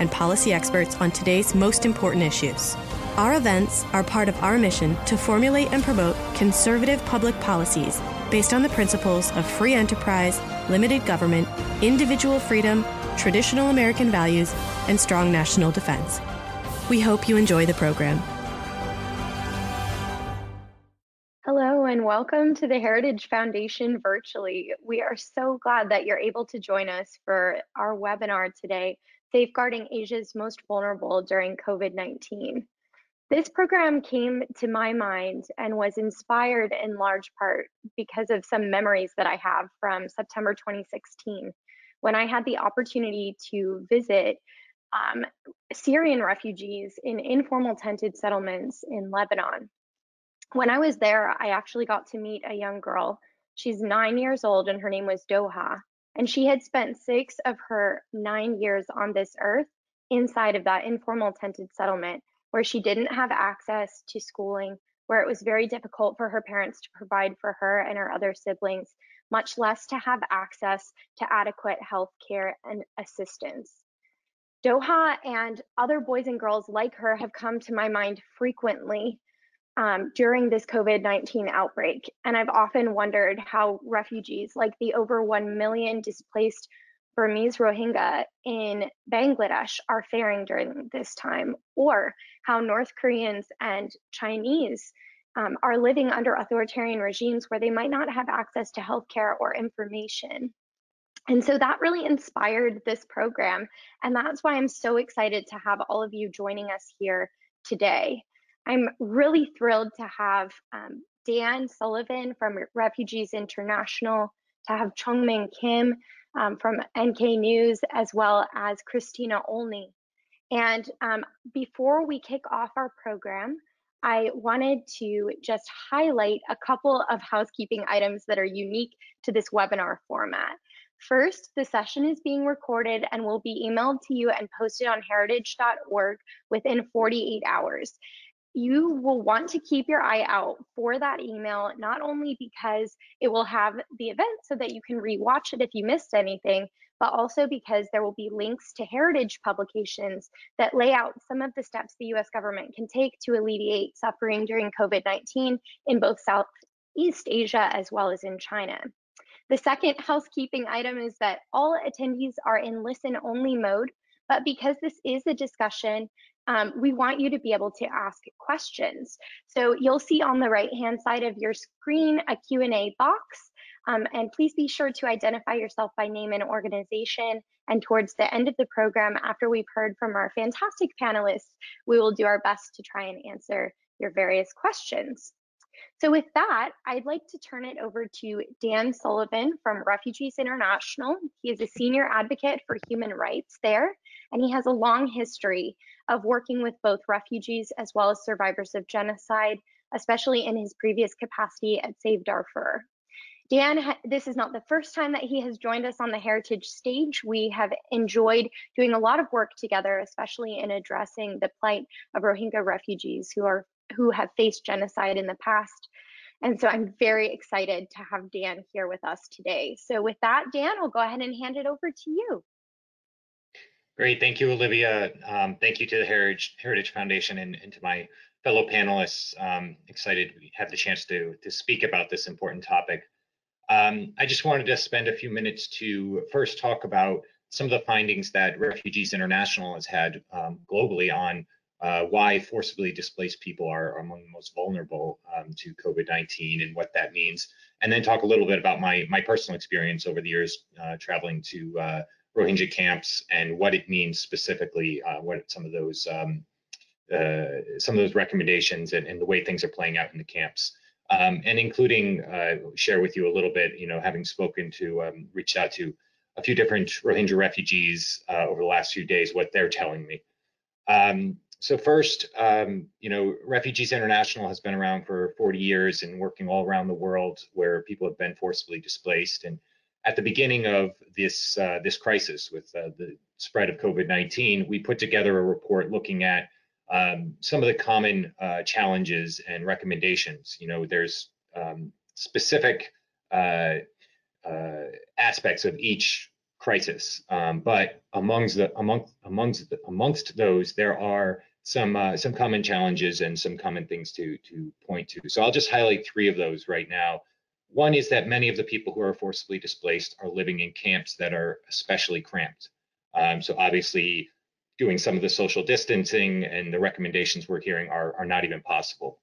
and policy experts on today's most important issues. Our events are part of our mission to formulate and promote conservative public policies based on the principles of free enterprise, limited government, individual freedom, traditional American values, and strong national defense. We hope you enjoy the program. Hello and welcome to the Heritage Foundation virtually. We are so glad that you're able to join us for our webinar today, Safeguarding Asia's Most Vulnerable During COVID-19. This program came to my mind and was inspired in large part because of some memories that I have from September 2016, when I had the opportunity to visit um, Syrian refugees in informal tented settlements in Lebanon when I was there, I actually got to meet a young girl. She's nine years old and her name was Doha. And she had spent six of her nine years on this earth inside of that informal tented settlement where she didn't have access to schooling, where it was very difficult for her parents to provide for her and her other siblings, much less to have access to adequate health care and assistance. Doha and other boys and girls like her have come to my mind frequently um, during this COVID 19 outbreak. And I've often wondered how refugees, like the over 1 million displaced Burmese Rohingya in Bangladesh, are faring during this time, or how North Koreans and Chinese um, are living under authoritarian regimes where they might not have access to healthcare or information. And so that really inspired this program. And that's why I'm so excited to have all of you joining us here today. I'm really thrilled to have um, Dan Sullivan from Refugees International, to have Jeongmin Kim um, from NK News, as well as Kristina Olney. And um, before we kick off our program, I wanted to just highlight a couple of housekeeping items that are unique to this webinar format. First, the session is being recorded and will be emailed to you and posted on heritage.org within 48 hours you will want to keep your eye out for that email, not only because it will have the event so that you can rewatch it if you missed anything, but also because there will be links to heritage publications that lay out some of the steps the US government can take to alleviate suffering during COVID 19 in both Southeast Asia as well as in China. The second housekeeping item is that all attendees are in listen only mode, but because this is a discussion, um, we want you to be able to ask questions. So you'll see on the right hand side of your screen a Q&A box. Um, and please be sure to identify yourself by name and organization. And towards the end of the program, after we've heard from our fantastic panelists, we will do our best to try and answer your various questions. So with that, I'd like to turn it over to Dan Sullivan from Refugees International. He is a senior advocate for human rights there, and he has a long history of working with both refugees as well as survivors of genocide, especially in his previous capacity at Save Darfur. Dan, this is not the first time that he has joined us on the Heritage stage. We have enjoyed doing a lot of work together, especially in addressing the plight of Rohingya refugees who are who have faced genocide in the past. And so I'm very excited to have Dan here with us today. So with that, Dan, I'll go ahead and hand it over to you. Great, thank you, Olivia. Um, thank you to the Heritage, Heritage Foundation and, and, to my fellow panelists. Um, excited to have the chance to, to speak about this important topic. Um, I just wanted to spend a few minutes to first talk about some of the findings that Refugees International has had um, globally on uh, why forcibly displaced people are among the most vulnerable um, to COVID-19 and what that means, and then talk a little bit about my my personal experience over the years uh, traveling to uh, Rohingya camps and what it means specifically, uh, what some of those um, uh, some of those recommendations and, and, the way things are playing out in the camps, um, and including uh, share with you a little bit, you know, having spoken to um, reached out to a few different Rohingya refugees over the last few days, what they're telling me. Um, so first, um, you know, Refugees International has been around for 40 years and working all around the world where people have been forcibly displaced. And at the beginning of this uh, this crisis with uh, the spread of COVID-19, we put together a report looking at um, some of the common uh, challenges and recommendations. You know, there's um, specific uh, uh, aspects of each crisis, um, but amongst the amongst amongst the, amongst those, there are some uh, some common challenges and some common things to to point to. So I'll just highlight three of those right now. One is that many of the people who are forcibly displaced are living in camps that are especially cramped. Um, so obviously, doing some of the social distancing and the recommendations we're hearing are are not even possible.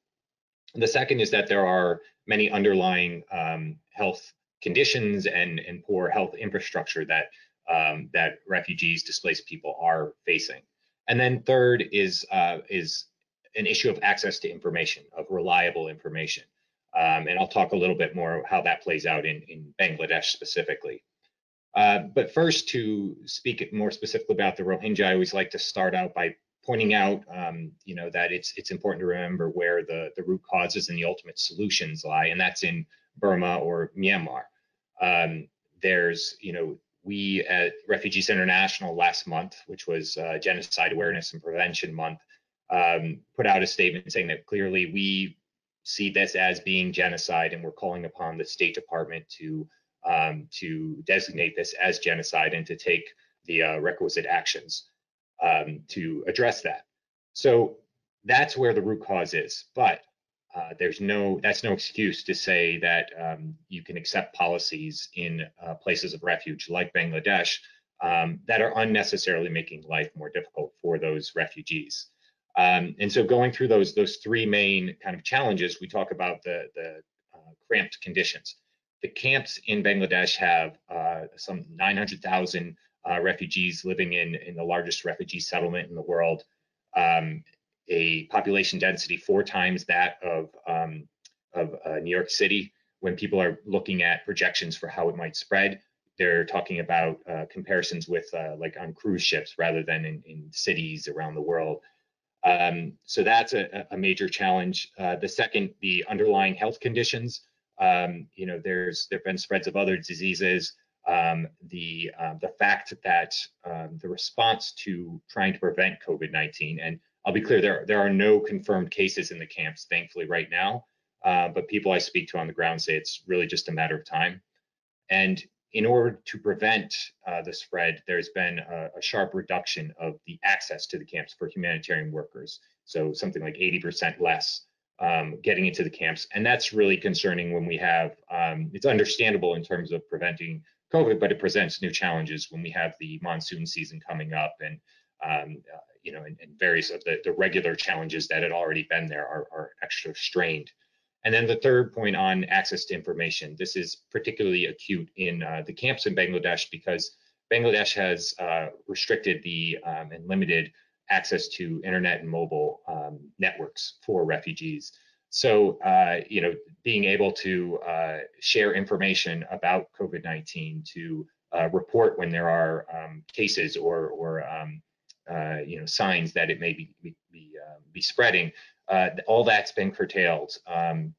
The second is that there are many underlying um, health conditions and and poor health infrastructure that um, that refugees, displaced people are facing. And then third is uh, is an issue of access to information, of reliable information. Um, and I'll talk a little bit more how that plays out in, in Bangladesh specifically. Uh, but first, to speak more specifically about the Rohingya, I always like to start out by pointing out, um, you know, that it's it's important to remember where the the root causes and the ultimate solutions lie, and that's in Burma or Myanmar. Um, there's, you know, we at Refugees International last month, which was uh, Genocide Awareness and Prevention Month, um, put out a statement saying that clearly we see this as being genocide, and we're calling upon the State Department to um, to designate this as genocide and to take the uh, requisite actions um, to address that. So that's where the root cause is. But uh, there's no that's no excuse to say that um, you can accept policies in uh, places of refuge like Bangladesh um, that are unnecessarily making life more difficult for those refugees. Um, and so going through those those three main kind of challenges, we talk about the the uh, cramped conditions. The camps in Bangladesh have uh, some 900,000 uh, refugees living in in the largest refugee settlement in the world. Um, a population density four times that of um, of uh, New York City. When people are looking at projections for how it might spread, they're talking about uh, comparisons with uh, like on cruise ships rather than in, in cities around the world. Um, so that's a, a major challenge. Uh, the second, the underlying health conditions. Um, you know, there's there've been spreads of other diseases. Um, the uh, the fact that um, the response to trying to prevent COVID-19 and I'll be clear, there, there are no confirmed cases in the camps, thankfully, right now. Uh, but people I speak to on the ground say it's really just a matter of time. And in order to prevent uh, the spread, there's been a, a, sharp reduction of the access to the camps for humanitarian workers. So something like 80% less um, getting into the camps. And that's really concerning when we have, um, it's understandable in terms of preventing COVID, but it presents new challenges when we have the monsoon season coming up and um, uh, you know, and, and various of the, the regular challenges that had already been there are, are extra strained. And then the third point on access to information. This is particularly acute in uh, the camps in Bangladesh because Bangladesh has uh, restricted the um, and limited access to internet and mobile um, networks for refugees. So, uh, you know, being able to uh, share information about COVID-19, to uh, report when there are um, cases or, or um, uh, you know signs that it may be be, be, uh, be spreading. Uh, all that's been curtailed. Um,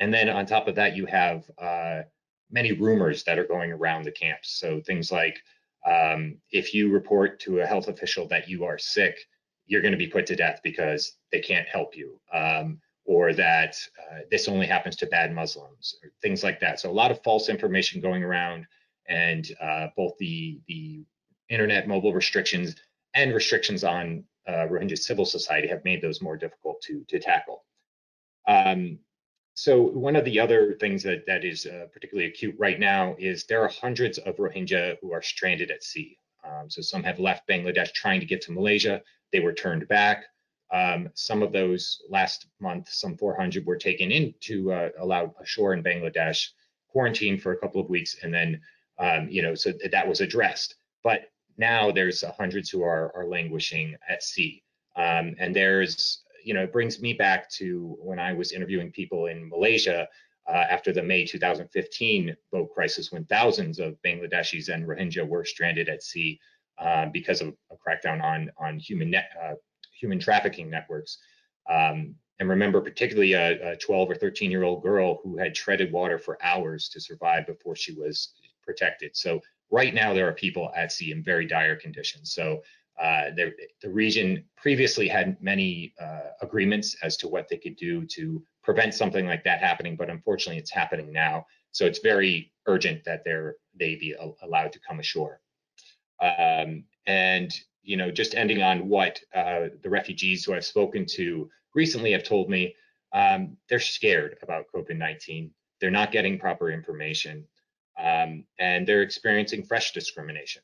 and then on top of that, you have uh, many rumors that are going around the camps. So things like um, if you report to a health official that you are sick, you're going to be put to death because they can't help you. Um, or that uh, this only happens to bad Muslims, or things like that. So a lot of false information going around, and uh, both the the internet mobile restrictions and restrictions on uh, Rohingya civil society have made those more difficult to, to tackle. Um, so one of the other things that, that is uh, particularly acute right now is there are hundreds of Rohingya who are stranded at sea. Um, so some have left Bangladesh trying to get to Malaysia. They were turned back. Um, some of those last month, some 400 were taken into uh, allowed ashore in Bangladesh, quarantined for a couple of weeks, and then um, you know so that was addressed. But now there's hundreds who are, are languishing at sea. Um, and there's, you know, it brings me back to when I was interviewing people in Malaysia. uh, after the May 2015 boat crisis when thousands of Bangladeshis and Rohingya were stranded at sea uh, because of a crackdown on, on human, net, uh, human trafficking networks. Um, and remember particularly a, a 12 or 13 year old girl who had treaded water for hours to survive before she was protected. So right now there are people at sea in very dire conditions. So uh, the, the, region previously had many uh, agreements as to what they could do to prevent something like that happening, but unfortunately it's happening now. So it's very urgent that they be allowed to come ashore. Um, and you know, just ending on what uh, the refugees who I've spoken to recently have told me, um, they're scared about COVID-19. They're not getting proper information, um, and they're experiencing fresh discrimination.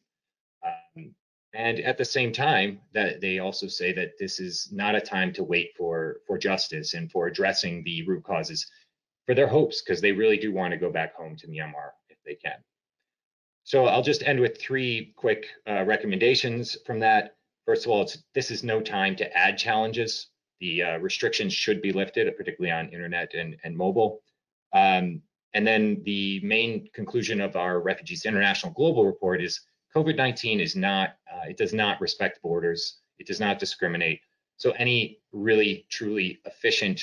Um, and at the same time, that they also say that this is not a time to wait for for justice and for addressing the root causes for their hopes, because they really do want to go back home to Myanmar if they can. So I'll just end with three quick uh, recommendations from that. First of all, this is no time to add challenges. The uh, restrictions should be lifted, particularly on internet and, and mobile. Um, and then the main conclusion of our Refugees International Global Report is COVID-19 is not, uh, it does not respect borders. It does not discriminate. So any really truly efficient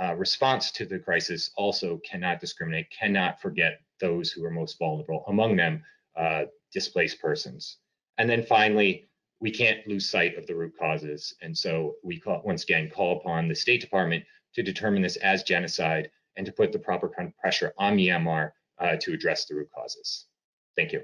uh, response to the crisis also cannot discriminate, cannot forget those who are most vulnerable, among them uh, displaced persons. And then finally, we can't lose sight of the root causes. And so we call, once again call upon the State Department to determine this as genocide and to put the proper kind of pressure on Myanmar uh, to address the root causes. Thank you.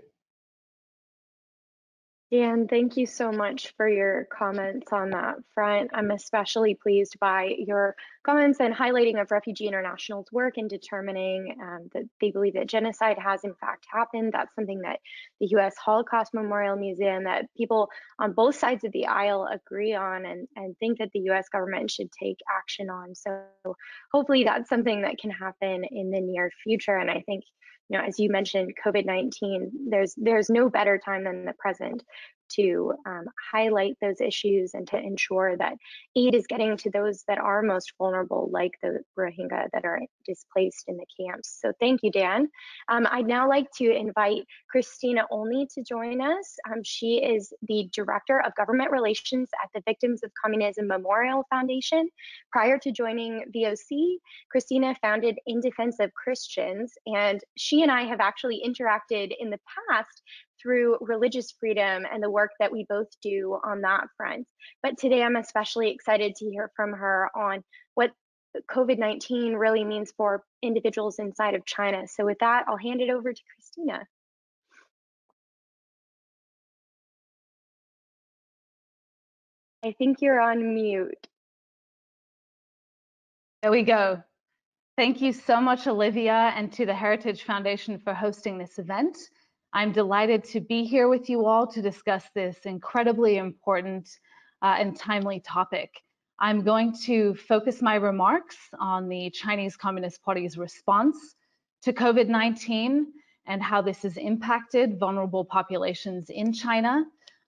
Dan, thank you so much for your comments on that front. I'm especially pleased by your comments and highlighting of Refugee International's work in determining um, that they believe that genocide has in fact happened. That's something that the U.S. Holocaust Memorial Museum, that people on both sides of the aisle agree on and, and think that the U.S. government should take action on. So hopefully that's something that can happen in the near future. And I think you know, as you mentioned, COVID-19, there's there's no better time than the present to um, highlight those issues and to ensure that aid is getting to those that are most vulnerable, like the Rohingya that are displaced in the camps. So thank you, Dan. Um, I'd now like to invite Kristina Olney to join us. Um, she is the Director of Government Relations at the Victims of Communism Memorial Foundation. Prior to joining VOC, Kristina founded In Defense of Christians, and she and I have actually interacted in the past through religious freedom and the work that we both do on that front. But today I'm especially excited to hear from her on what COVID 19 really means for individuals inside of China. So, with that, I'll hand it over to Kristina. I think you're on mute. There we go. Thank you so much, Olivia, and to the Heritage Foundation for hosting this event. I'm delighted to be here with you all to discuss this incredibly important uh, and timely topic. I'm going to focus my remarks on the Chinese Communist Party's response to COVID-19 and how this has impacted vulnerable populations in China,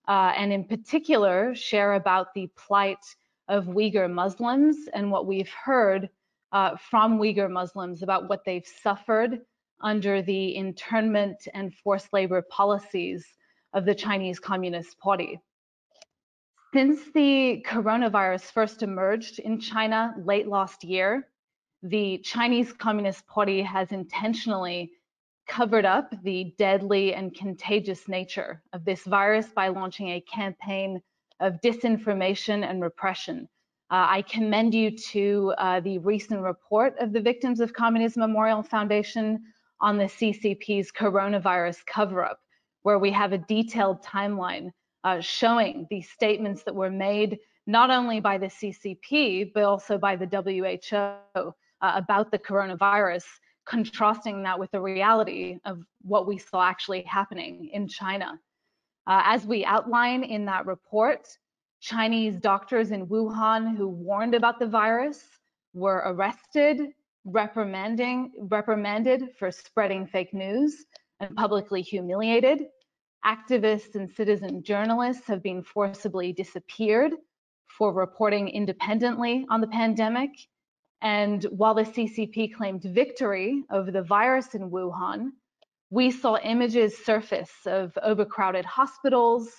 uh, and in particular, share about the plight of Uyghur Muslims and what we've heard uh, from Uyghur Muslims about what they've suffered under the internment and forced labor policies of the Chinese Communist Party. Since the coronavirus first emerged in China late last year, the Chinese Communist Party has intentionally covered up the deadly and contagious nature of this virus by launching a campaign of disinformation and repression. Uh, I commend you to uh, the recent report of the Victims of Communism Memorial Foundation on the CCP's coronavirus cover up, where we have a detailed timeline uh, showing the statements that were made not only by the CCP, but also by the WHO uh, about the coronavirus, contrasting that with the reality of what we saw actually happening in China. Uh, as we outline in that report, Chinese doctors in Wuhan who warned about the virus were arrested, reprimanding, reprimanded for spreading fake news and publicly humiliated. Activists and citizen journalists have been forcibly disappeared for reporting independently on the pandemic. And while the CCP claimed victory over the virus in Wuhan, we saw images surface of overcrowded hospitals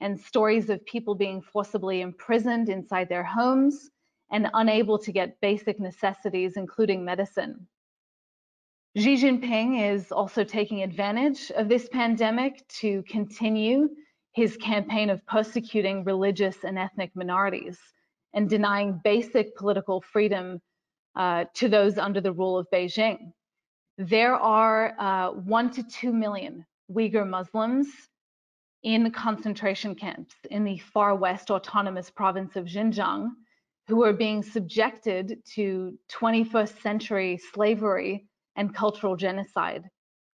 and stories of people being forcibly imprisoned inside their homes and unable to get basic necessities, including medicine. Xi Jinping is also taking advantage of this pandemic to continue his campaign of persecuting religious and ethnic minorities and denying basic political freedom uh, to those under the rule of Beijing. There are uh, one to two million Uyghur Muslims in concentration camps in the far west autonomous province of Xinjiang who are being subjected to 21st century slavery and cultural genocide.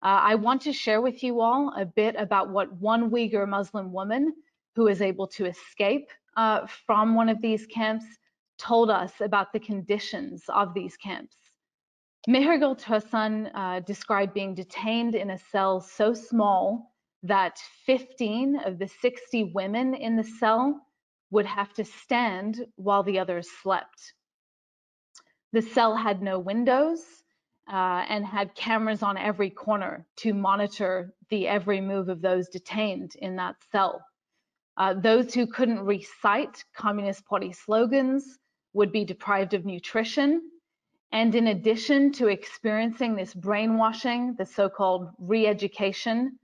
Uh, I want to share with you all a bit about what one Uyghur Muslim woman who is able to escape uh, from one of these camps told us about the conditions of these camps. Mihrigul Tursun uh, described being detained in a cell so small that 15 of the 60 women in the cell would have to stand while the others slept. The cell had no windows uh, and had cameras on every corner to monitor the every move of those detained in that cell. Uh, those who couldn't recite Communist Party slogans would be deprived of nutrition. And in addition to experiencing this brainwashing, the so-called re-education,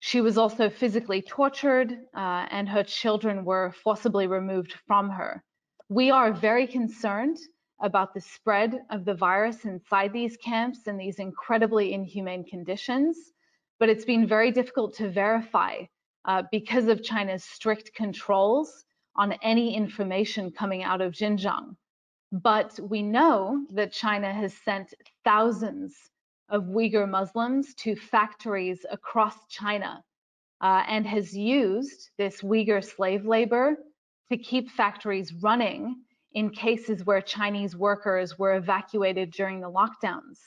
she was also physically tortured uh, and her children were forcibly removed from her. We are very concerned about the spread of the virus inside these camps and these incredibly inhumane conditions, but it's been very difficult to verify uh, because of China's strict controls on any information coming out of Xinjiang. But we know that China has sent thousands of Uyghur Muslims to factories across China uh, and has used this Uyghur slave labor to keep factories running in cases where Chinese workers were evacuated during the lockdowns.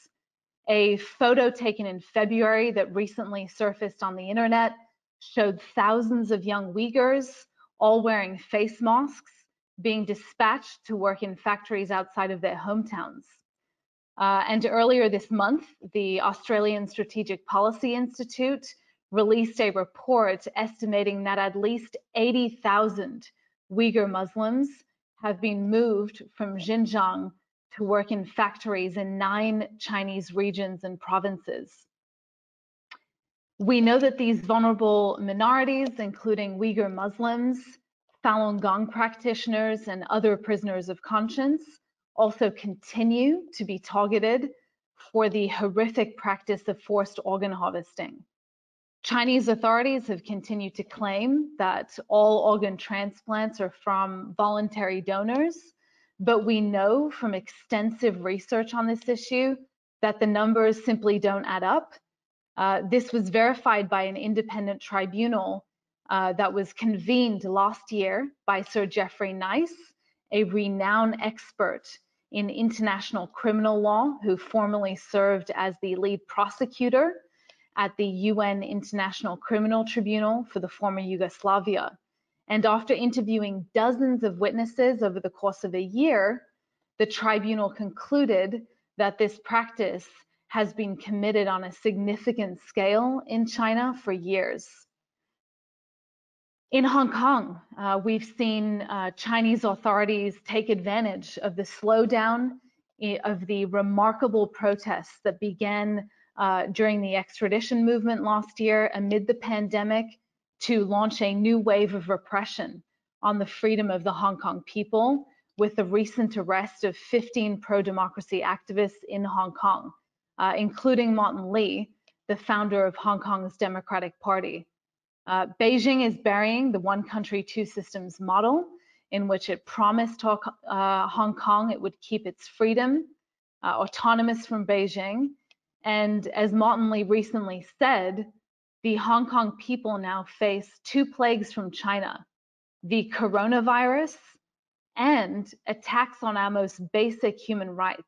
A photo taken in February that recently surfaced on the internet showed thousands of young Uyghurs all wearing face masks being dispatched to work in factories outside of their hometowns. Uh, and earlier this month, the Australian Strategic Policy Institute released a report estimating that at least 80,000 Uyghur Muslims have been moved from Xinjiang to work in factories in nine Chinese regions and provinces. We know that these vulnerable minorities, including Uyghur Muslims, Falun Gong practitioners, and other prisoners of conscience, also continue to be targeted for the horrific practice of forced organ harvesting. Chinese authorities have continued to claim that all organ transplants are from voluntary donors, but we know from extensive research on this issue that the numbers simply don't add up uh, this was verified by an independent tribunal uh, that was convened last year by Sir Geoffrey Nice, a renowned expert in international criminal law who formerly served as the lead prosecutor at the UN International Criminal Tribunal for the former Yugoslavia. And after interviewing dozens of witnesses over the course of a year, the tribunal concluded that this practice has been committed on a significant scale in China for years. In Hong Kong, uh, we've seen uh, Chinese authorities take advantage of the slowdown of the remarkable protests that began uh, during the extradition movement last year amid the pandemic to launch a new wave of repression on the freedom of the Hong Kong people with the recent arrest of 15 pro-democracy activists in Hong Kong uh, including Martin Lee, the founder of Hong Kong's Democratic Party. Uh, Beijing is burying the one country, two systems model in which it promised uh, Hong Kong it would keep its freedom, uh, autonomous from Beijing. And as Martin Lee recently said, the Hong Kong people now face two plagues from China, the coronavirus and attacks on our most basic human rights.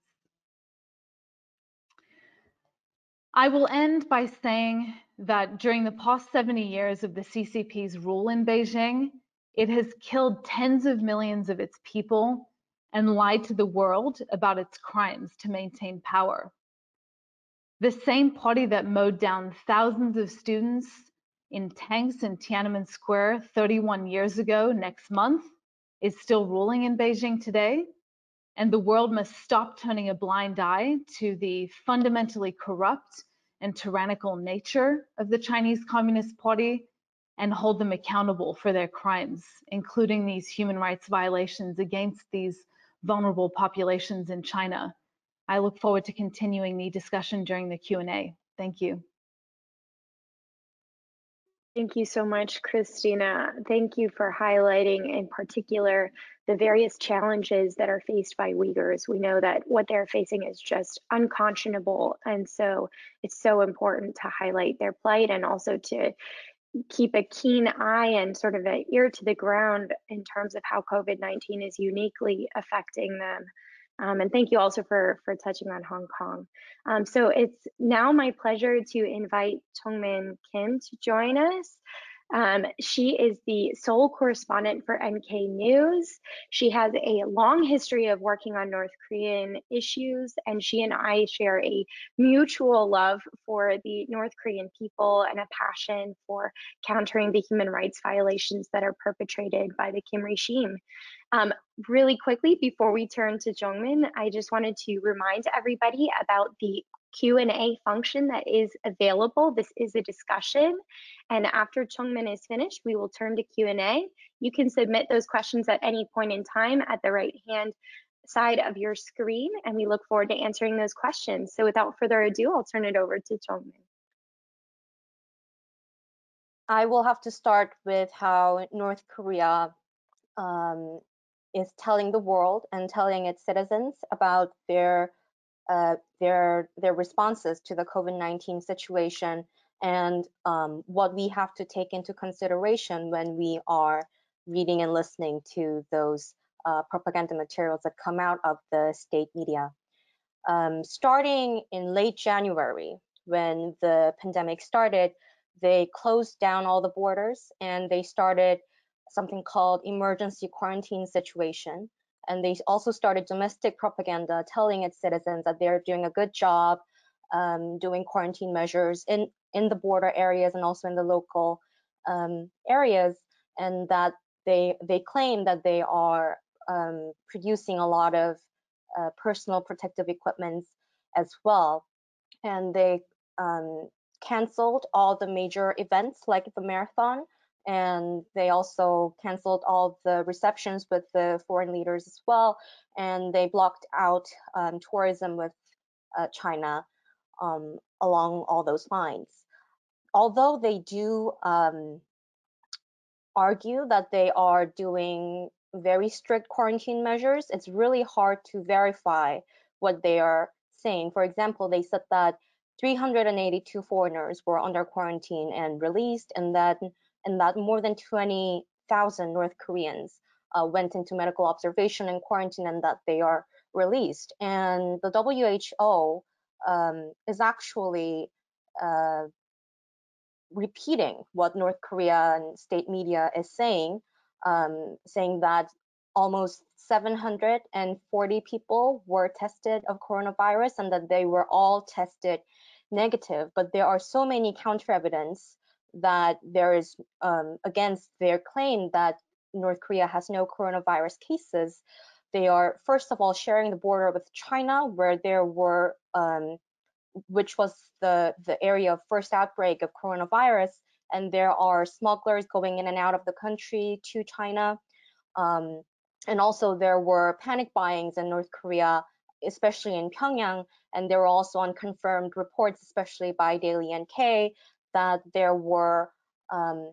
I will end by saying that during the past 70 years of the CCP's rule in Beijing, it has killed tens of millions of its people and lied to the world about its crimes to maintain power. The same party that mowed down thousands of students in tanks in Tiananmen Square 31 years ago next month is still ruling in Beijing today. And the world must stop turning a blind eye to the fundamentally corrupt and tyrannical nature of the Chinese Communist Party and hold them accountable for their crimes, including these human rights violations against these vulnerable populations in China. I look forward to continuing the discussion during the Q&A. Thank you. Thank you so much, Kristina. Thank you for highlighting in particular the various challenges that are faced by Uyghurs. We know that what they're facing is just unconscionable. And so it's so important to highlight their plight and also to keep a keen eye and sort of an ear to the ground in terms of how COVID 19 is uniquely affecting them. Um, and thank you also for, for touching on Hong Kong. Um, so it's now my pleasure to invite Jeongmin Kim to join us. Um, she is the sole correspondent for NK News. She has a long history of working on North Korean issues, and she and I share a mutual love for the North Korean people and a passion for countering the human rights violations that are perpetrated by the Kim regime. Um, really quickly, before we turn to Jeongmin, I just wanted to remind everybody about the Q&A function that is available. This is a discussion. And after Jeongmin is finished, we will turn to Q&A. You can submit those questions at any point in time at the right hand side of your screen, and we look forward to answering those questions. So without further ado, I'll turn it over to Jeongmin. I will have to start with how North Korea um, is telling the world and telling its citizens about their uh, their their responses to the COVID-19 situation and um, what we have to take into consideration when we are reading and listening to those uh, propaganda materials that come out of the state media. Um, starting in late January, when the pandemic started, they closed down all the borders and they started something called emergency quarantine situation. And they also started domestic propaganda telling its citizens that they're doing a good job um, doing quarantine measures in, in the border areas and also in the local um, areas, and that they, they claim that they are um, producing a lot of uh, personal protective equipment as well. And they um, canceled all the major events like the marathon and they also canceled all the receptions with the foreign leaders as well. And they blocked out um, tourism with uh, china um, along all those lines. Although they do um, argue that they are doing very strict quarantine measures it's really hard to verify what they are saying. For example they said that 382 foreigners were under quarantine and released and that and that more than 20,000 North Koreans uh, went into medical observation and quarantine and that they are released. And the WHO um, is actually uh, repeating what North Korea and state media is saying, um, saying that almost 740 people were tested of coronavirus and that they were all tested negative. But there are so many counter evidence that there is um, against their claim that North Korea has no coronavirus cases. They are first of all sharing the border with China, where there were, um, which was the the area of first outbreak of coronavirus, and there are smugglers going in and out of the country to China, um, and also there were panic buyings in North Korea, especially in Pyongyang, and there were also unconfirmed reports, especially by Daily NK, that there were um,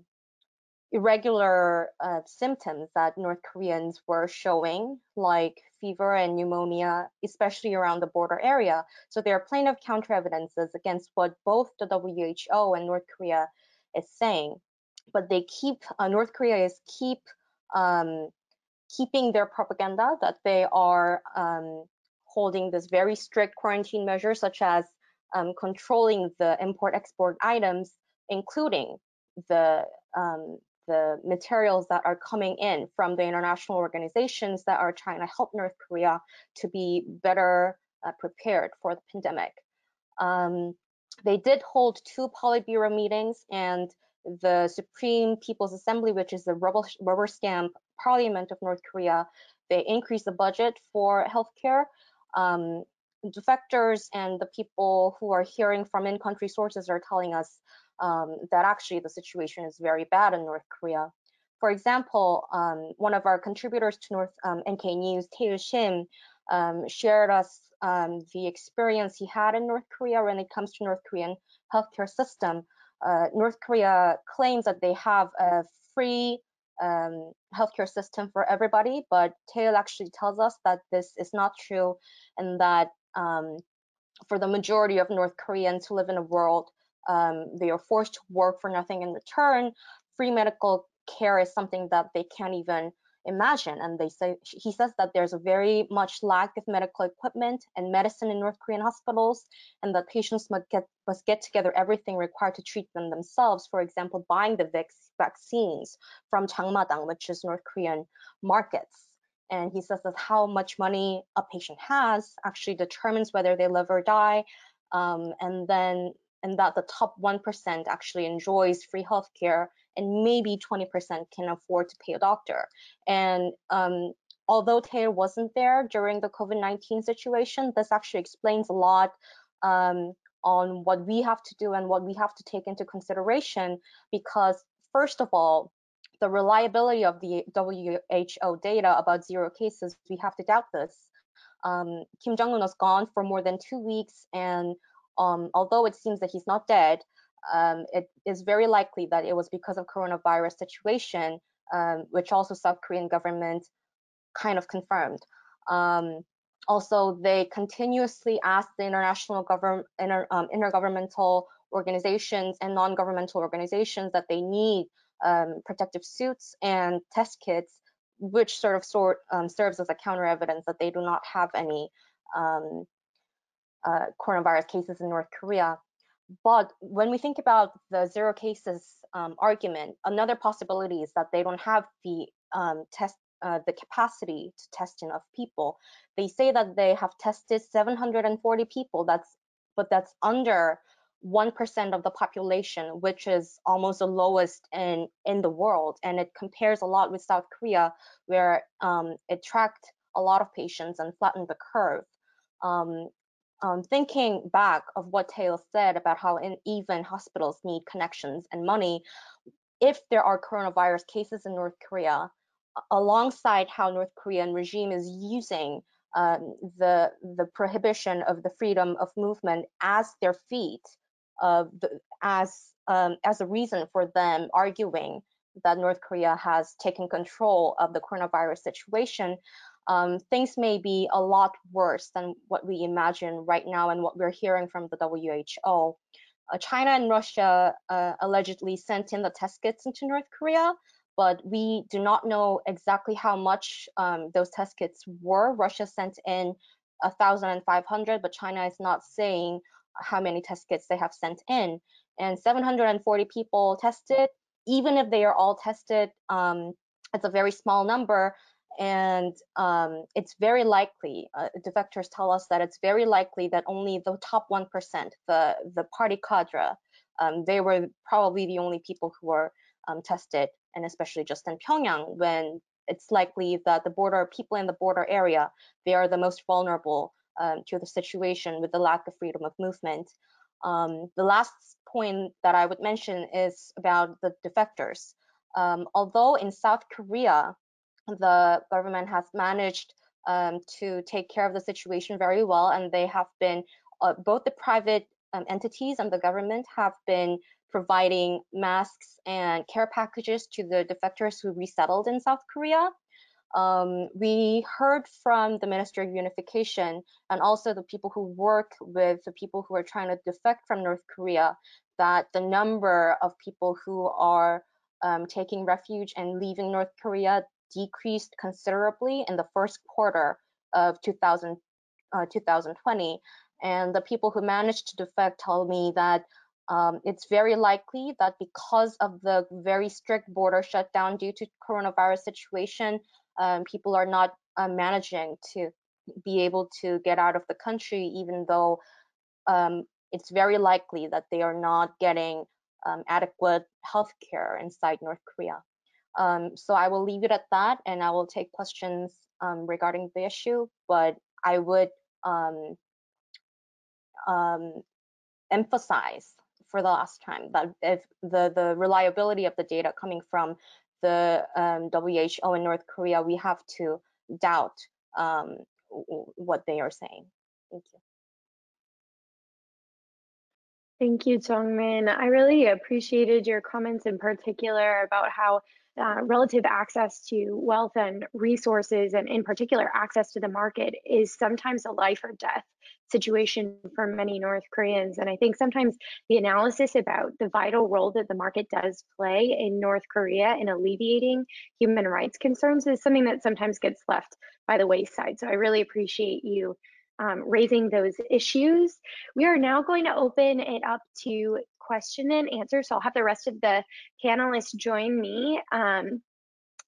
irregular uh, symptoms that North Koreans were showing, like fever and pneumonia, especially around the border area. So there are plenty of counter evidences against what both the WHO and North Korea is saying. But they keep, uh, North Korea is keep um, keeping their propaganda that they are um, holding this very strict quarantine measure, such as um, controlling the import-export items, including the um, the materials that are coming in from the international organizations that are trying to help North Korea to be better uh, prepared for the pandemic. Um, they did hold two Politburo meetings and the Supreme People's Assembly, which is the rubber, rubber stamp parliament of North Korea, they increased the budget for healthcare. Um, defectors and the people who are hearing from in-country sources are telling us um, that actually the situation is very bad in North Korea. For example, um, one of our contributors to North um, NK News, Tae Shim, um, shared us um, the experience he had in North Korea when it comes to North Korean healthcare system. Uh, North Korea claims that they have a free um, healthcare system for everybody, but Tae actually tells us that this is not true and that um, for the majority of North Koreans who live in a world, um, they are forced to work for nothing in return. Free medical care is something that they can't even imagine. And they say he says that there's a very much lack of medical equipment and medicine in North Korean hospitals, and that patients must get must get together everything required to treat them themselves. For example, buying the vaccines from Jangmadang, which is North Korean markets. And he says that how much money a patient has actually determines whether they live or die. Um, and then and that the top 1% actually enjoys free healthcare and maybe 20% can afford to pay a doctor. And um, although Taylor wasn't there during the COVID-19 situation, this actually explains a lot um, on what we have to do and what we have to take into consideration because first of all, the reliability of the WHO data about zero cases, we have to doubt this. Um, Kim Jong-un was gone for more than two weeks and um, although it seems that he's not dead, um, it is very likely that it was because of coronavirus situation, um, which also South Korean government kind of confirmed. Um, also, they continuously ask the international government, inter, um, intergovernmental organizations and non-governmental organizations that they need um, protective suits and test kits, which sort of sort um, serves as a counter evidence that they do not have any uh, coronavirus cases in North Korea. But when we think about the zero cases um, argument, another possibility is that they don't have the um, test, uh, the capacity to test enough people. They say that they have tested 740 people. That's, but that's under 1% of the population, which is almost the lowest in in the world, and it compares a lot with South Korea, where um, it tracked a lot of patients and flattened the curve. Um, um, thinking back of what Taylor said about how in, even hospitals need connections and money, if there are coronavirus cases in North Korea, alongside how North Korean regime is using um, the the prohibition of the freedom of movement as their feet, uh, as um, as a reason for them arguing that North Korea has taken control of the coronavirus situation, um, things may be a lot worse than what we imagine right now and what we're hearing from the WHO. Uh, China and Russia uh, allegedly sent in the test kits into North Korea, but we do not know exactly how much um, those test kits were. Russia sent in 1,500, but China is not saying how many test kits they have sent in. And 740 people tested, even if they are all tested, um, it's a very small number. And um, it's very likely uh, defectors tell us that it's very likely that only the top 1% the the party cadre um, they were probably the only people who were um, tested. And especially just in pyongyang when it's likely that the border people in the border area they are the most vulnerable um, to the situation with the lack of freedom of movement um, the last point that i would mention is about the defectors um, although in south korea the government has managed um, to take care of the situation very well, and they have been uh, both the private um, entities and the government have been providing masks and care packages to the defectors who resettled in South Korea. Um, we heard from the Ministry of Unification and also the people who work with the people who are trying to defect from North Korea that the number of people who are um, taking refuge and leaving North Korea decreased considerably in the first quarter of 2000, uh, 2020. And the people who managed to defect told me that Um, it's very likely that because of the very strict border shutdown due to coronavirus situation, um, people are not uh, managing to be able to get out of the country, even though um, it's very likely that they are not getting um, adequate health care inside North Korea. Um, so I will leave it at that, and I will take questions um, regarding the issue. But I would emphasize for the last time that if the the reliability of the data coming from the um, WHO in North Korea, we have to doubt um, what they are saying. Thank you. Thank you, Jeongmin. I really appreciated your comments in particular about how uh, relative access to wealth and resources, and in particular, access to the market, is sometimes a life or death situation for many North Koreans. And I think sometimes the analysis about the vital role that the market does play in North Korea in alleviating human rights concerns is something that sometimes gets left by the wayside. So I really appreciate you um, raising those issues. We are now going to open it up to question and answer. So I'll have the rest of the panelists join me. Um,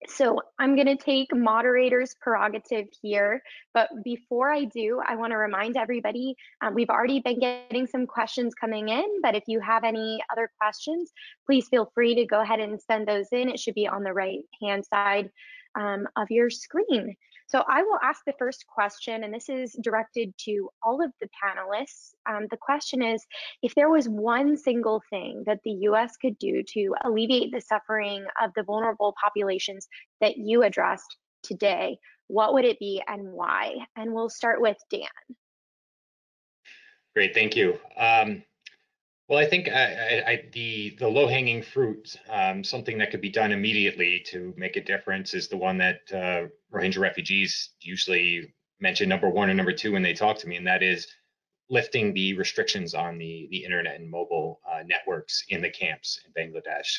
so I'm going to take moderator's prerogative here, but before I do, I want to remind everybody, um, we've already been getting some questions coming in, but if you have any other questions, please feel free to go ahead and send those in. It should be on the right hand side um, of your screen. So I will ask the first question, and this is directed to all of the panelists. Um, the question is, if there was one single thing that the US could do to alleviate the suffering of the vulnerable populations that you addressed today, what would it be and why? And we'll start with Dan. Great, thank you. Um, well, I think I, I, the the low hanging fruit, um, something that could be done immediately to make a difference, is the one that uh, Rohingya refugees usually mention number one or number two when they talk to me, and that is lifting the restrictions on the the internet and mobile uh, networks in the camps in Bangladesh,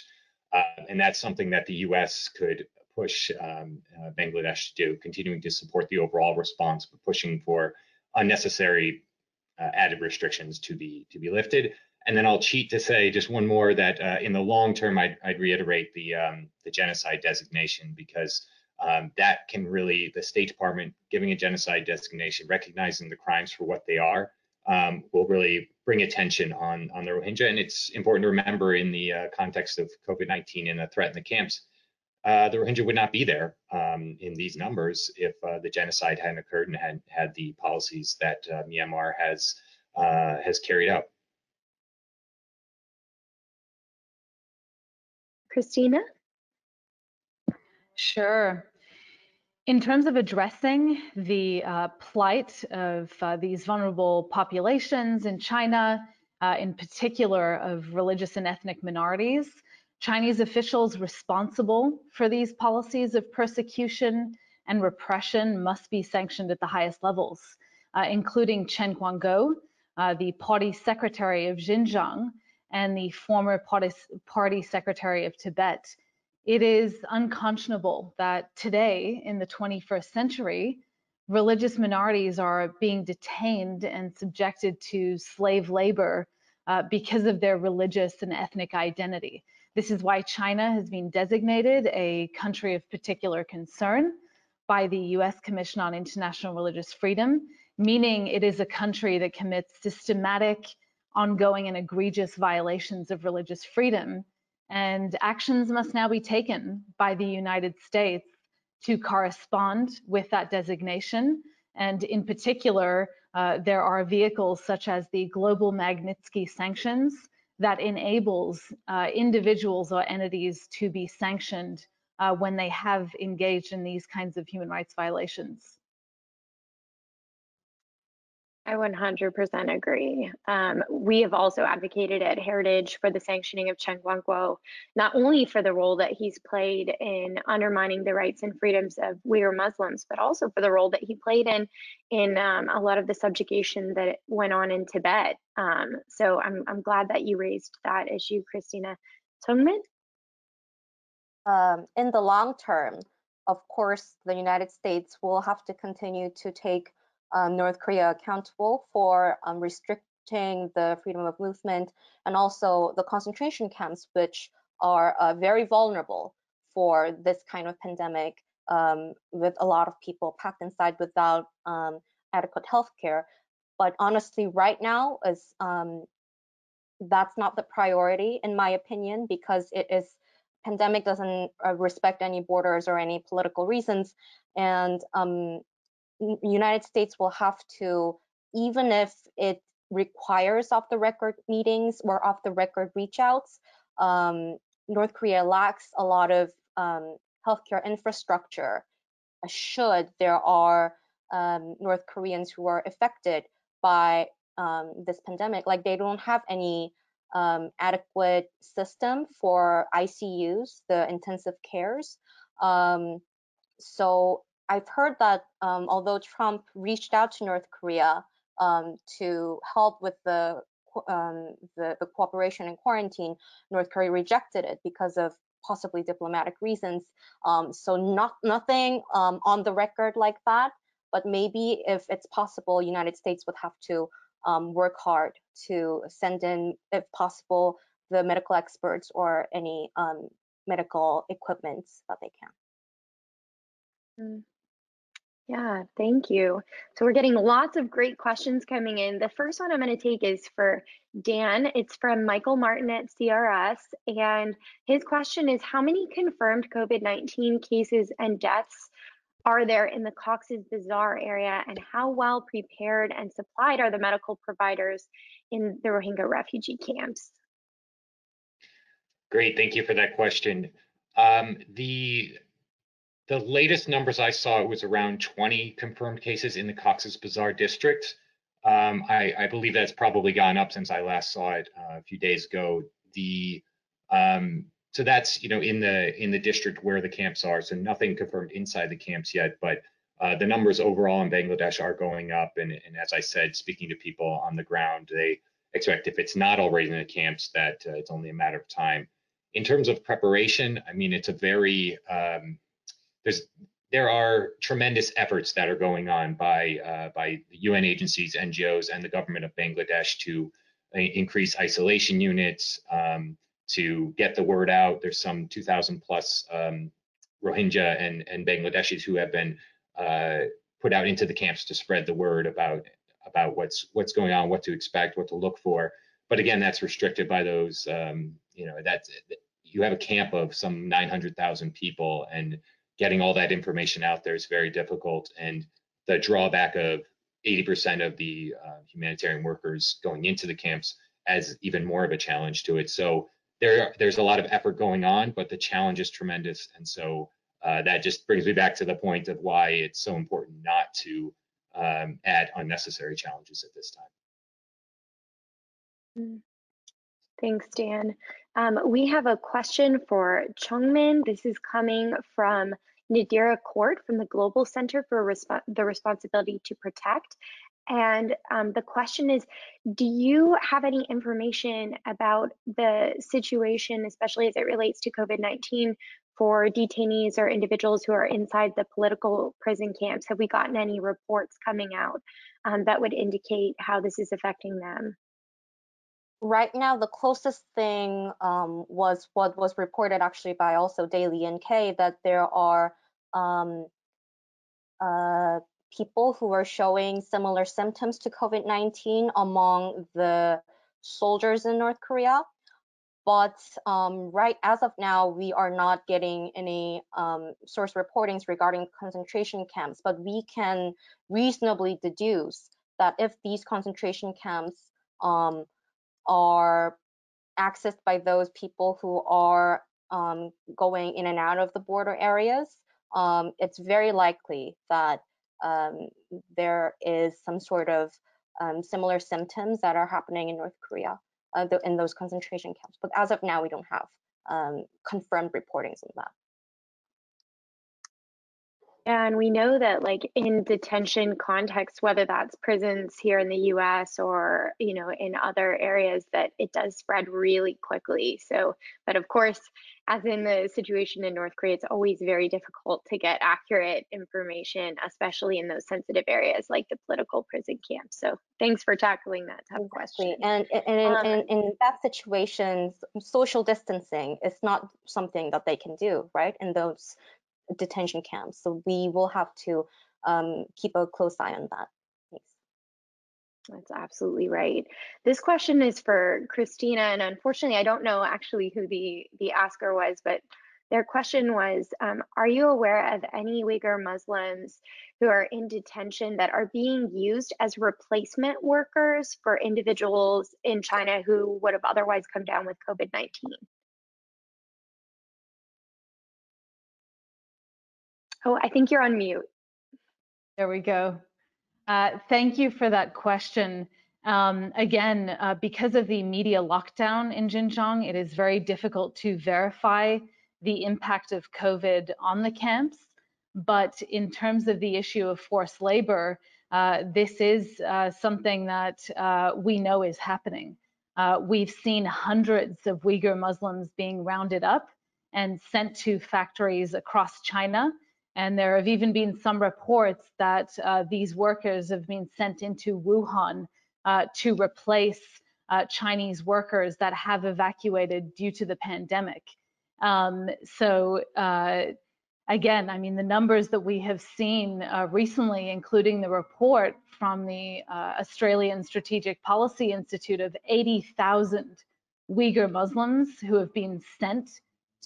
uh, and that's something that the U.S. could push um, uh, Bangladesh to do, continuing to support the overall response, but pushing for unnecessary uh, added restrictions to be to be lifted and then I'll cheat to say just one more that uh, in the long term, I'd, I'd reiterate the um, the genocide designation because um, that can really the State Department giving a genocide designation, recognizing the crimes for what they are, um, will really bring attention on on the Rohingya. And it's important to remember in the uh, context of COVID-19 and the threat in the camps, uh, the Rohingya would not be there um, in these numbers if uh, the genocide hadn't occurred and had had the policies that uh, Myanmar has uh, has carried out. Kristina? Sure. In terms of addressing the uh, plight of uh, these vulnerable populations in China, uh, in particular of religious and ethnic minorities, Chinese officials responsible for these policies of persecution and repression must be sanctioned at the highest levels, uh, including Chen Quanguo, uh, the party secretary of Xinjiang, and the former party, secretary of Tibet. It is unconscionable that today, in the 21st century, religious minorities are being detained and subjected to slave labor uh, because of their religious and ethnic identity. This is why China has been designated a country of particular concern by the US Commission on International Religious Freedom, meaning it is a country that commits systematic ongoing and egregious violations of religious freedom. And actions must now be taken by the United States to correspond with that designation. And in particular, uh, there are vehicles such as the Global Magnitsky Sanctions that enables uh, individuals or entities to be sanctioned uh, when they have engaged in these kinds of human rights violations. I 100% agree. Um, we have also advocated at Heritage for the sanctioning of Chen Quanguo, not only for the role that he's played in undermining the rights and freedoms of Uyghur Muslims, but also for the role that he played in in um, a lot of the subjugation that went on in Tibet. Um, so I'm, I'm glad that you raised that issue, Kristina. Jeongmin? Um, in the long term, of course, the United States will have to continue to take um, North Korea accountable for um, restricting the freedom of movement, and also the concentration camps, which are uh, very vulnerable for this kind of pandemic um, with a lot of people packed inside without um, adequate health care. But honestly, right now is um, that's not the priority in my opinion because it is pandemic doesn't uh, respect any borders or any political reasons and um, united states will have to even if it requires off the record meetings or off the record reach outs um, north korea lacks a lot of um, healthcare infrastructure should there are um, north koreans who are affected by um, this pandemic like they don't have any um, adequate system for ICUs, the intensive cares. Um, so I've heard that um, although Trump reached out to North Korea um, to help with the, um, the, the cooperation in quarantine, North Korea rejected it because of possibly diplomatic reasons. Um, so not nothing on the record like that, but maybe if it's possible, United States would have to um, work hard to send in, if possible, the medical experts or any um, medical equipment that they can. Mm. Yeah, thank you. So we're getting lots of great questions coming in. The first one I'm going to take is for Dan. It's from Michael Martin at CRS. And his question is How many confirmed COVID 19 cases and deaths are there in the Cox's Bazar area, and how well prepared and supplied are the medical providers in the Rohingya refugee camps? Great, thank you for that question. Um, the the latest numbers I saw was around 20 confirmed cases in the Cox's Bazar district. Um, I, I, believe that's probably gone up since I last saw it uh, a few days ago. The um, so that's you know in the in the district where the camps are. So nothing confirmed inside the camps yet, but uh, the numbers overall in Bangladesh are going up. And, and, as I said, speaking to people on the ground, they expect if it's not already in the camps that uh, it's only a matter of time. In terms of preparation, I mean it's a very um, there's there are tremendous efforts that are going on by uh, by UN agencies, NGOs, and the government of Bangladesh to uh, increase isolation units. Um, to get the word out. There's some 2,000 plus um, Rohingya and, and Bangladeshis who have been uh, put out into the camps to spread the word about about what's what's going on, what to expect, what to look for. But again, that's restricted by those. Um, you know, that's you have a camp of some 900,000 people, and getting all that information out there is very difficult. And the drawback of 80% of the uh, humanitarian workers going into the camps adds even more of a challenge to it. So there there's a lot of effort going on, but the challenge is tremendous, and so uh, that just brings me back to the point of why it's so important not to um, add unnecessary challenges at this time. Mm. Thanks, Dan. Um, we have a question for Jeongmin. This is coming from Nadira Court from the Global Center for Resp the Responsibility to Protect. And um, the question is Do you have any information about the situation, especially as it relates to COVID 19, for detainees or individuals who are inside the political prison camps? Have we gotten any reports coming out um, that would indicate how this is affecting them? Right now, the closest thing um, was what was reported actually by also Daily NK that there are um, uh, people who are showing similar symptoms to COVID-19 among the soldiers in North Korea. But um, right as of now, we are not getting any um, source reportings regarding concentration camps, but we can reasonably deduce that if these concentration camps um, are accessed by those people who are um, going in and out of the border areas, um, it's very likely that um, there is some sort of um, similar symptoms that are happening in North Korea uh, in those concentration camps. But as of now, we don't have um, confirmed reportings of that. And we know that like in detention context, whether that's prisons here in the US or, you know, in other areas, that it does spread really quickly. So, but of course, as in the situation in North Korea, it's always very difficult to get accurate information, especially in those sensitive areas like the political prison camps. So thanks for tackling that tough exactly. question. And, and, in, Um, in, in that situation, social distancing is not something that they can do, right? In those detention camps. So we will have to um, keep a close eye on that. That's absolutely right. This question is for Kristina, and unfortunately, I don't know actually who the the asker was, but their question was: um, Are you aware of any Uyghur Muslims who are in detention that are being used as replacement workers for individuals in China who would have otherwise come down with COVID nineteen? Oh, I think you're on mute. There we go. Uh, thank you for that question. Um, again, uh, because of the media lockdown in Xinjiang, it is very difficult to verify the impact of COVID on the camps. But in terms of the issue of forced labor, uh, this is uh, something that uh, we know is happening. Uh, we've seen hundreds of Uyghur Muslims being rounded up and sent to factories across China and there have even been some reports that uh, these workers have been sent into Wuhan uh, to replace uh, Chinese workers that have evacuated due to the pandemic. Um, so uh, again, I mean, the numbers that we have seen uh, recently, including the report from the uh, Australian Strategic Policy Institute of 80,000 Uyghur Muslims who have been sent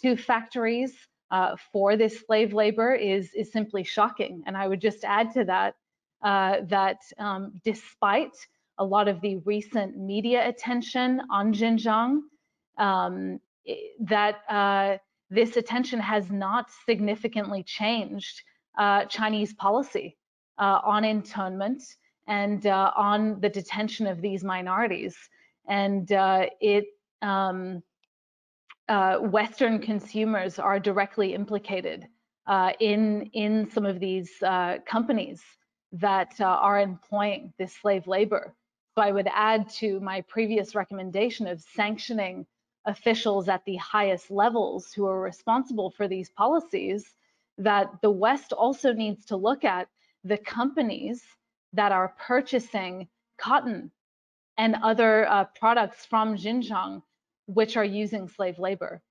to factories uh, for this slave labor is, is simply shocking. And I would just add to that uh, that um, despite a lot of the recent media attention on Xinjiang, um, that uh, this attention has not significantly changed uh, Chinese policy uh, on internment and uh, on the detention of these minorities. And it um, uh, Western consumers are directly implicated uh, in in some of these uh, companies that uh, are employing this slave labor. So I would add to my previous recommendation of sanctioning officials at the highest levels who are responsible for these policies that the West also needs to look at the companies that are purchasing cotton and other uh, products from Xinjiang which are using slave labor.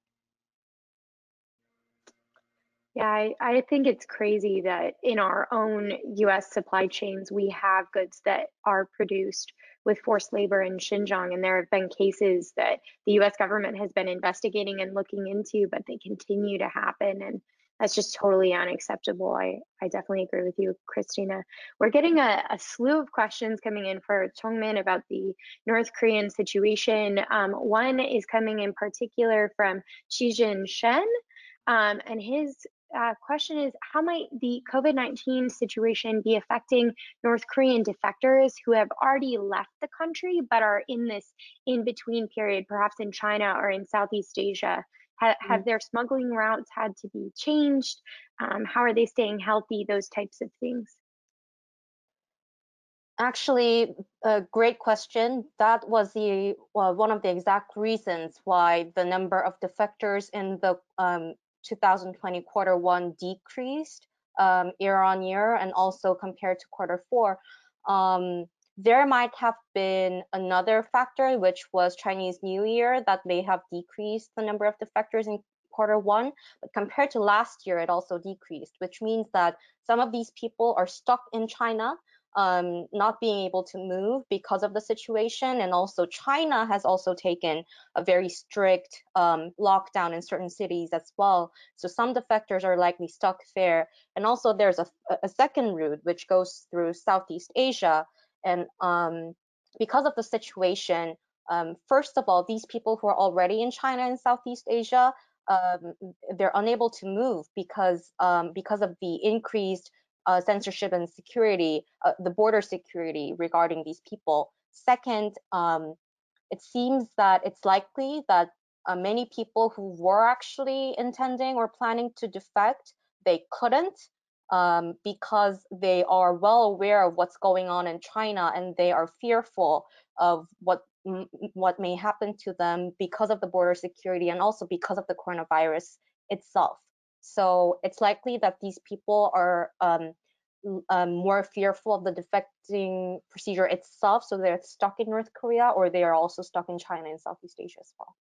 Yeah, I, I think it's crazy that in our own US supply chains, we have goods that are produced with forced labor in Xinjiang. And there have been cases that the US government has been investigating and looking into, but they continue to happen. And that's just totally unacceptable. I, I definitely agree with you, Kristina. We're getting a, a slew of questions coming in for Jeongmin about the North Korean situation. Um, one is coming in particular from Shijin Shen, um, and his uh, question is How might the COVID 19 situation be affecting North Korean defectors who have already left the country but are in this in between period, perhaps in China or in Southeast Asia? Ha have their smuggling routes had to be changed? Um, how are they staying healthy? Those types of things. Actually, a great question. That was the well, one of the exact reasons why the number of defectors in the um, 2020 quarter one decreased um, year on year, and also compared to quarter four. Um, there might have been another factor, which was Chinese New Year, that may have decreased the number of defectors in quarter one. But compared to last year, it also decreased, which means that some of these people are stuck in China, um, not being able to move because of the situation. And also China has also taken a very strict um, lockdown in certain cities as well. So some defectors are likely stuck there. And also there's a, a second route, which goes through Southeast Asia, and um, because of the situation, um, first of all, these people who are already in China and Southeast Asia, um, they're unable to move because um, because of the increased uh, censorship and security, uh, the border security regarding these people. Second, um, it seems that it's likely that uh, many people who were actually intending or planning to defect, they couldn't um, because they are well aware of what's going on in China and they are fearful of what what may happen to them because of the border security and also because of the coronavirus itself. So it's likely that these people are um, um, more fearful of the defecting procedure itself, so they're stuck in North Korea, or they are also stuck in China and Southeast Asia as well.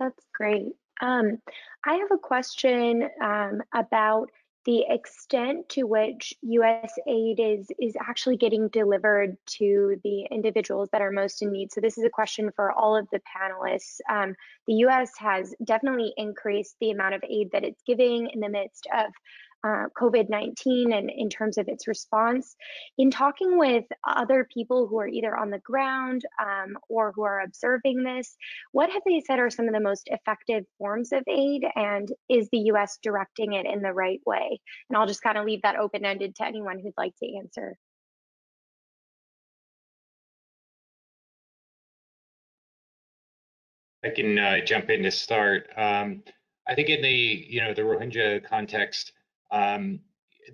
That's great. Um, I have a question um, about the extent to which US aid is is actually getting delivered to the individuals that are most in need. So this is a question for all of the panelists. Um, the US has definitely increased the amount of aid that it's giving in the midst of uh, COVID 19 and in terms of its response. In talking with other people who are either on the ground um, or who are observing this, what have they said are some of the most effective forms of aid? And is the US directing it in the right way? And I'll just kind of leave that open ended to anyone who'd like to answer. I can uh, jump in to start. Um, I think in the you know the Rohingya context, um,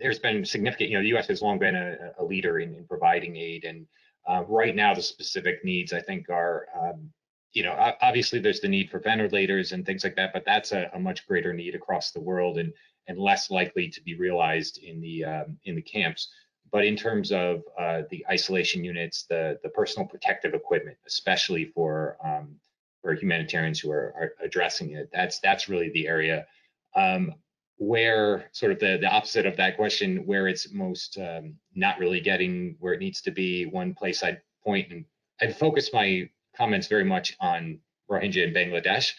there's been significant, you know, the U.S. has long been a, a leader in, in, providing aid, and uh, right now the specific needs I think are, um, you know, obviously there's the need for ventilators and things like that, but that's a, a much greater need across the world and and less likely to be realized in the um, in the camps. But in terms of uh, the isolation units, the the personal protective equipment, especially for um, for humanitarians who are, are, addressing it, that's that's really the area. Um, where sort of the, the opposite of that question, where it's most um, not really getting where it needs to be, one place I'd point and I'd focus my comments very much on Rohingya in Bangladesh,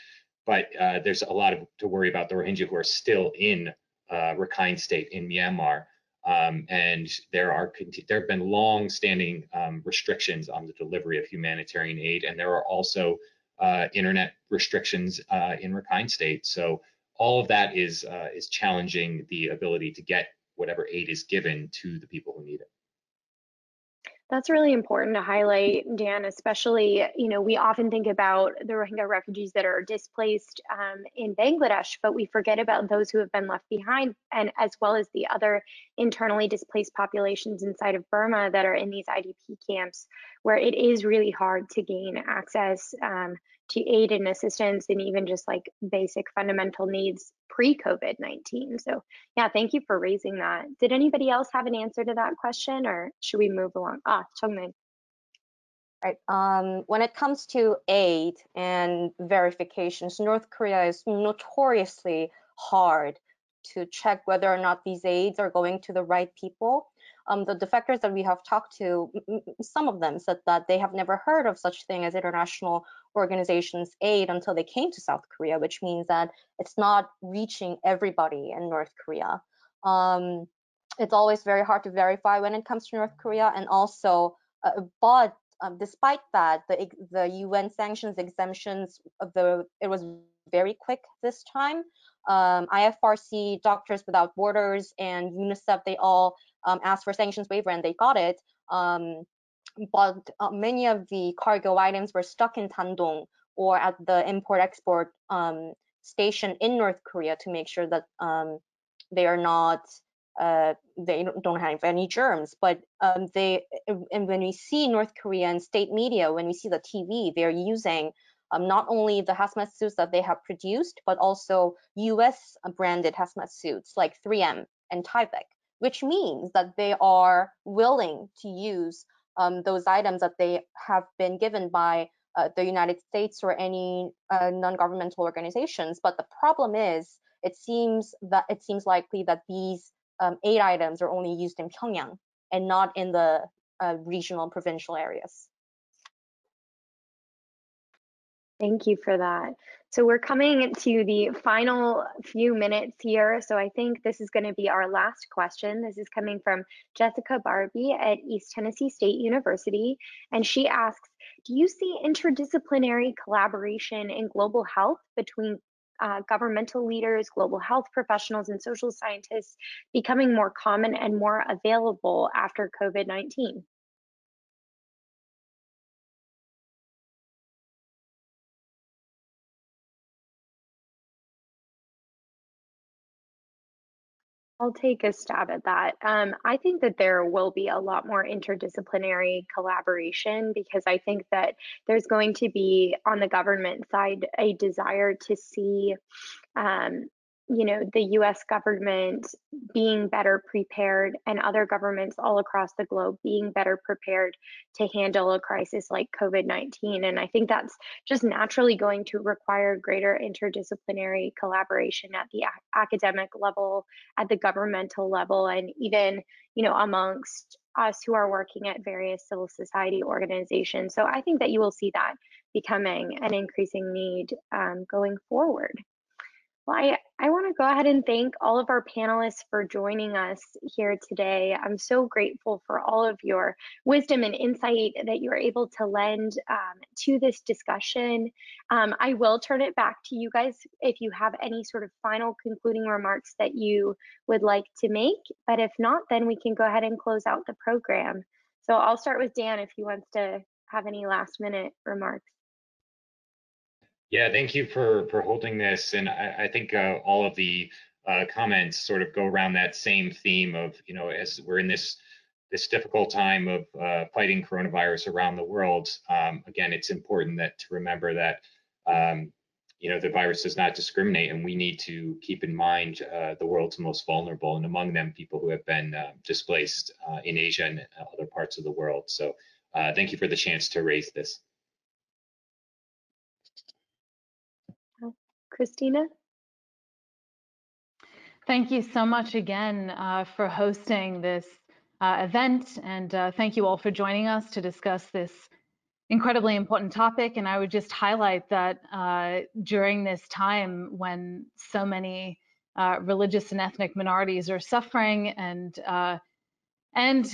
but uh, there's a lot of, to worry about the Rohingya who are still in uh, Rakhine State in Myanmar. Um, and there are there have been long-standing um, restrictions on the delivery of humanitarian aid, and there are also uh, internet restrictions uh, in Rakhine State. So all of that is uh, is challenging the ability to get whatever aid is given to the people who need it. That's really important to highlight, Dan, especially, you know, we often think about the Rohingya refugees that are displaced um, in Bangladesh, but we forget about those who have been left behind, and as well as the other internally displaced populations inside of Burma that are in these IDP camps, where it is really hard to gain access um, to aid and assistance and even just like basic fundamental needs pre-COVID-19. So yeah, thank you for raising that. Did anybody else have an answer to that question or should we move along? Ah, Jeongmin. Right. Um, when it comes to aid and verifications, North Korea is notoriously hard to check whether or not these aids are going to the right people um, the defectors that we have talked to, some of them said that they have never heard of such thing as international organizations aid until they came to South Korea, which means that it's not reaching everybody in North Korea. Um, it's always very hard to verify when it comes to North Korea, and also, uh, but um, despite that, the the UN sanctions exemptions, the it was very quick this time. Um, IFRC, Doctors Without Borders, and UNICEF, they all um, asked for sanctions waiver and they got it. Um, but uh, many of the cargo items were stuck in Dandong or at the import-export um, station in North Korea to make sure that um, they are not uh, they don't have any germs. But um, they and when we see North Korean state media, when we see the TV, they're using um, not only the hazmat suits that they have produced, but also U.S. branded hazmat suits like 3M and Tyvek which means that they are willing to use um, those items that they have been given by uh, the United States or any uh, non-governmental organizations. But the problem is, it seems that it seems likely that these um, aid items are only used in Pyongyang and not in the uh, regional provincial areas. Thank you for that. So we're coming to the final few minutes here. So I think this is going to be our last question. This is coming from Jessica Barbie at East Tennessee State University. And she asks, do you see interdisciplinary collaboration in global health between uh, governmental leaders, global health professionals, and social scientists becoming more common and more available after COVID-19? I'll take a stab at that. Um, I think that there will be a lot more interdisciplinary collaboration because I think that there's going to be, on the government side, a desire to see um, you know the US government being better prepared and other governments all across the globe being better prepared to handle a crisis like COVID-19 and I think that's just naturally going to require greater interdisciplinary collaboration at the academic level at the governmental level and even you know amongst us who are working at various civil society organizations so I think that you will see that becoming an increasing need um, going forward. Well, I, I want to go ahead and thank all of our panelists for joining us here today. I'm so grateful for all of your wisdom and insight that you're able to lend um, to this discussion. Um, I will turn it back to you guys if you have any sort of final concluding remarks that you would like to make. But if not, then we can go ahead and close out the program. So I'll start with Dan if he wants to have any last minute remarks. Yeah, thank you for for holding this, and I, I think uh, all of the uh, comments sort of go around that same theme of you know as we're in this this difficult time of uh, fighting coronavirus around the world. Um, again, it's important that to remember that um, you know the virus does not discriminate, and we need to keep in mind uh, the world's most vulnerable, and among them people who have been uh, displaced uh, in Asia and other parts of the world. So, thank you for the chance to raise this. Kristina? Thank you so much again uh, for hosting this uh, event, and uh, thank you all for joining us to discuss this incredibly important topic. And I would just highlight that uh, during this time when so many uh, religious and ethnic minorities are suffering and uh, and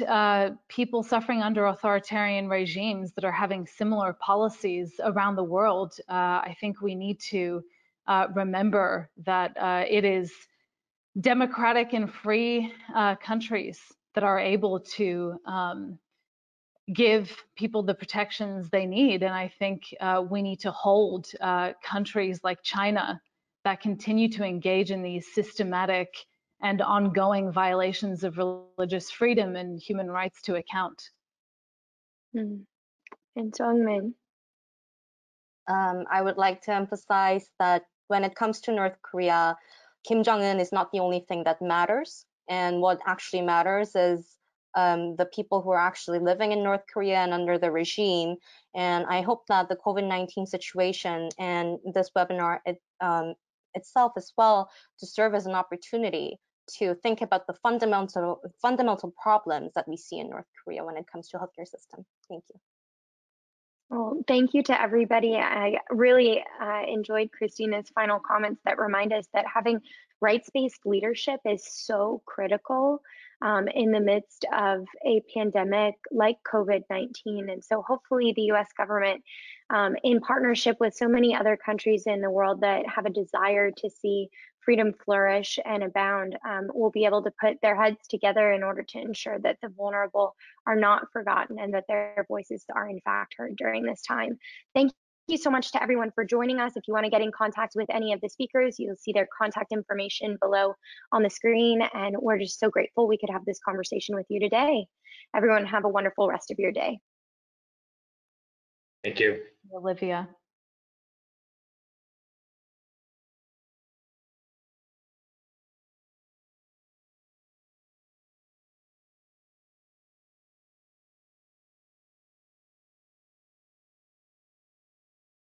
people suffering under authoritarian regimes that are having similar policies around the world, I think we need to uh, remember that uh, it is democratic and free uh, countries that are able to um, give people the protections they need. And I think uh, we need to hold uh, countries like China that continue to engage in these systematic and ongoing violations of religious freedom and human rights to account. Mm. And Jeongmin. Um, I would like to emphasize that when it comes to North Korea, Kim Jong Un is not the only thing that matters. And what actually matters is um, the people who are actually living in North Korea and under the regime. And I hope that the COVID 19 situation and this webinar it, um, itself as well to serve as an opportunity to think about the fundamental fundamental problems that we see in North Korea when it comes to healthcare system. Thank you. Well, thank you to everybody. I really uh, enjoyed Kristina's final comments that remind us that having rights-based leadership is so critical um, in the midst of a pandemic like COVID-19. And so hopefully the US government, um, in partnership with so many other countries in the world that have a desire to see freedom flourish and abound um, will be able to put their heads together in order to ensure that the vulnerable are not forgotten and that their voices are in fact heard during this time. Thank you so much to everyone for joining us. If you want to get in contact with any of the speakers, you'll see their contact information below on the screen. And we're just so grateful we could have this conversation with you today. Everyone have a wonderful rest of your day. Thank you. Olivia.